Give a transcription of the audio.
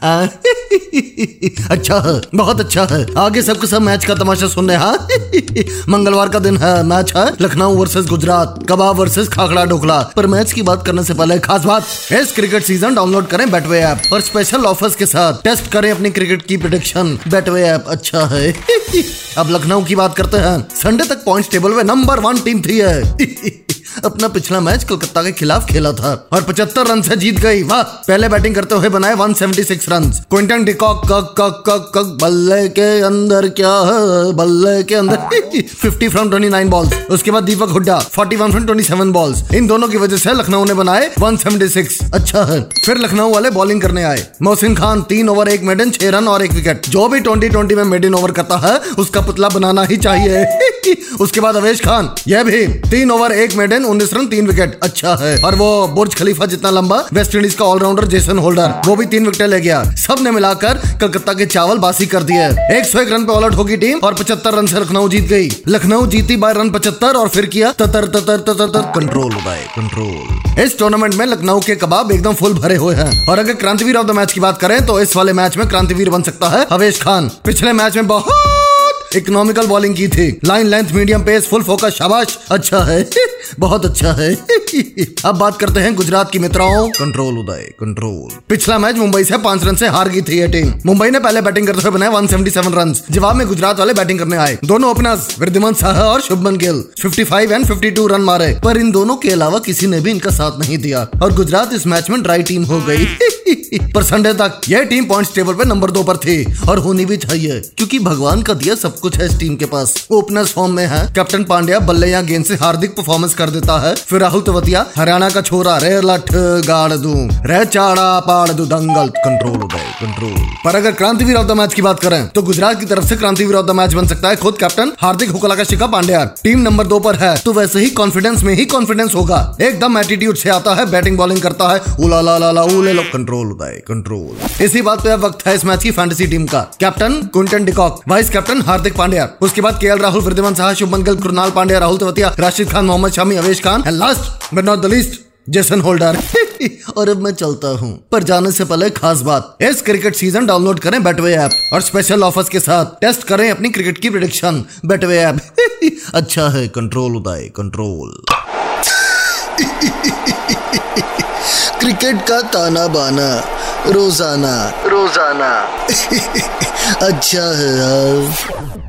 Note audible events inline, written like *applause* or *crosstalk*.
*laughs* अच्छा है, बहुत अच्छा है। आगे सबके सब मैच का तमाशा सुनने हाँ *laughs* मंगलवार का दिन है, मैच है। Lucknow versus Gujarat, kebab versus khakhra dhokla. पर मैच की बात करने से पहले खास बात, इस क्रिकेट सीज़न डाउनलोड करें बैटवे ऐप और स्पेशल ऑफर्स के साथ टेस्ट करें अपनी क्रिकेट की प्रिडिक्शन बैटवे ऐप अच्छा है। *laughs* अब लखनऊ की बात करते हैं। संडे तक पॉइंट्स टेबल में नंबर वन टीम थी है अपना पिछला मैच कोलकाता के खिलाफ खेला था और 75 रन से जीत गई। वाह, पहले बैटिंग करते हुए बनाए 176 रन क्विंटन डिकॉक कक कक कक कक बल्ले के अंदर क्या बल्ले के अंदर 50 फ्रॉम 29 बॉल्स उसके बाद दीपक हुड्डा 41 फ्रॉम 27 बॉल्स इन दोनों की वजह से लखनऊ ने बनाए 176 अच्छा है। फिर लखनऊ वाले बॉलिंग करने आए। मोहसिन खान, तीन ओवर एक मेडन छह रन और एक विकेट जो भी ट्वेंटी ट्वेंटी में मेडन ओवर करता है, उसका पुतला बनाना ही चाहिए। *laughs* उसके बाद अवेश खान, यह भी, तीन ओवर एक मेडन उन्नीस रन, तीन विकेट अच्छा है। और वो बुर्ज खलीफा जितना लंबा वेस्ट इंडीज का ऑलराउंडर जेसन होल्डर वो भी तीन विकेट ले गया। सबने मिलाकर कलकत्ता के चावल बासी कर दिए। एक सौ एक रन पे ऑल होगी टीम और पचहत्तर रन से लखनऊ जीत गई। लखनऊ जीती बाय रन पचहत्तर और फिर किया ततर ततर ततर ततर। कंट्रोल उदय कंट्रोल इस टूर्नामेंट में लखनऊ के कबाब एकदम फुल भरे हुए हैं। और अगर क्रांतिवीर ऑफ़ द मैच की बात करें तो इस वाले मैच में क्रांतिवीर बन सकता है हवेश खान। पिछले मैच में बहुत इकोनॉमिकल बॉलिंग की थी। Line length medium pace full focus शाबाश। अच्छा है। बहुत अच्छा है। अब बात करते हैं गुजरात की मित्राओं। कंट्रोल उदय कंट्रोल पिछला मैच मुंबई से पाँच रन से हार गई थी ये टीम मुंबई ने पहले बैटिंग करते हुए बनाए 177 रन जवाब में गुजरात वाले बैटिंग करने आए। दोनों ओपनर्स वृद्धिमान साहा और शुभमन गिल। 55 एंड 52 रन मारे। पर इन दोनों के अलावा किसी ने भी इनका साथ नहीं दिया। और गुजरात इस मैच में ड्राई टीम हो गई। *laughs* पर संडे तक यह टीम पॉइंट्स टेबल पर नंबर दो पर थी। और होनी भी चाहिए क्योंकि भगवान का दिया सब कुछ है इस टीम के पास। ओपनर्स फॉर्म में है। कैप्टन पांड्या बल्ले या गेंद से हार्दिक परफॉर्मेंस कर देता है। फिर राहुल तेवतिया, हरियाणा का छोरा रे लठ गाड़ दू। रे चाड़ा पाड़ दू, दंगल कंट्रोल कंट्रोल पर अगर क्रांतिवीर ऑफ़ द मैच की बात करें तो गुजरात की तरफ़ से क्रांतिवीर ऑफ़ द मैच बन सकता है खुद कैप्टन हार्दिक हुकला का शिका पांड्या टीम नंबर दो पर है तो वैसे ही कॉन्फिडेंस में ही कॉन्फिडेंस होगा। एकदम एटीट्यूड से आता है बैटिंग बॉलिंग करता है। उला ला ला ला उले लो कंट्रोल उदय कंट्रोल इसी बात पे वक्त है इस मैच की फैंटेसी टीम का। Captain Quinton de Kock vice captain Hardik Pandya उसके बाद KL Rahul Wriddhiman Saha Shubman Gill Krunal Pandya, Rahul Tewatia, Rashid Khan, Mohammed Shami Avesh Khan and last but not the least Jason Holder और अब मैं चलता हूँ। पर जाने से पहले खास बात, इस क्रिकेट सीज़न डाउनलोड करें बैटवे ऐप और स्पेशल ऑफर्स के साथ टेस्ट करें अपनी क्रिकेट की प्रिडिक्शन बैटवे ऐप अच्छा है कंट्रोल उदय कंट्रोल क्रिकेट *laughs* का ताना बाना, रोज़ाना रोज़ाना. *laughs* अच्छा है यार।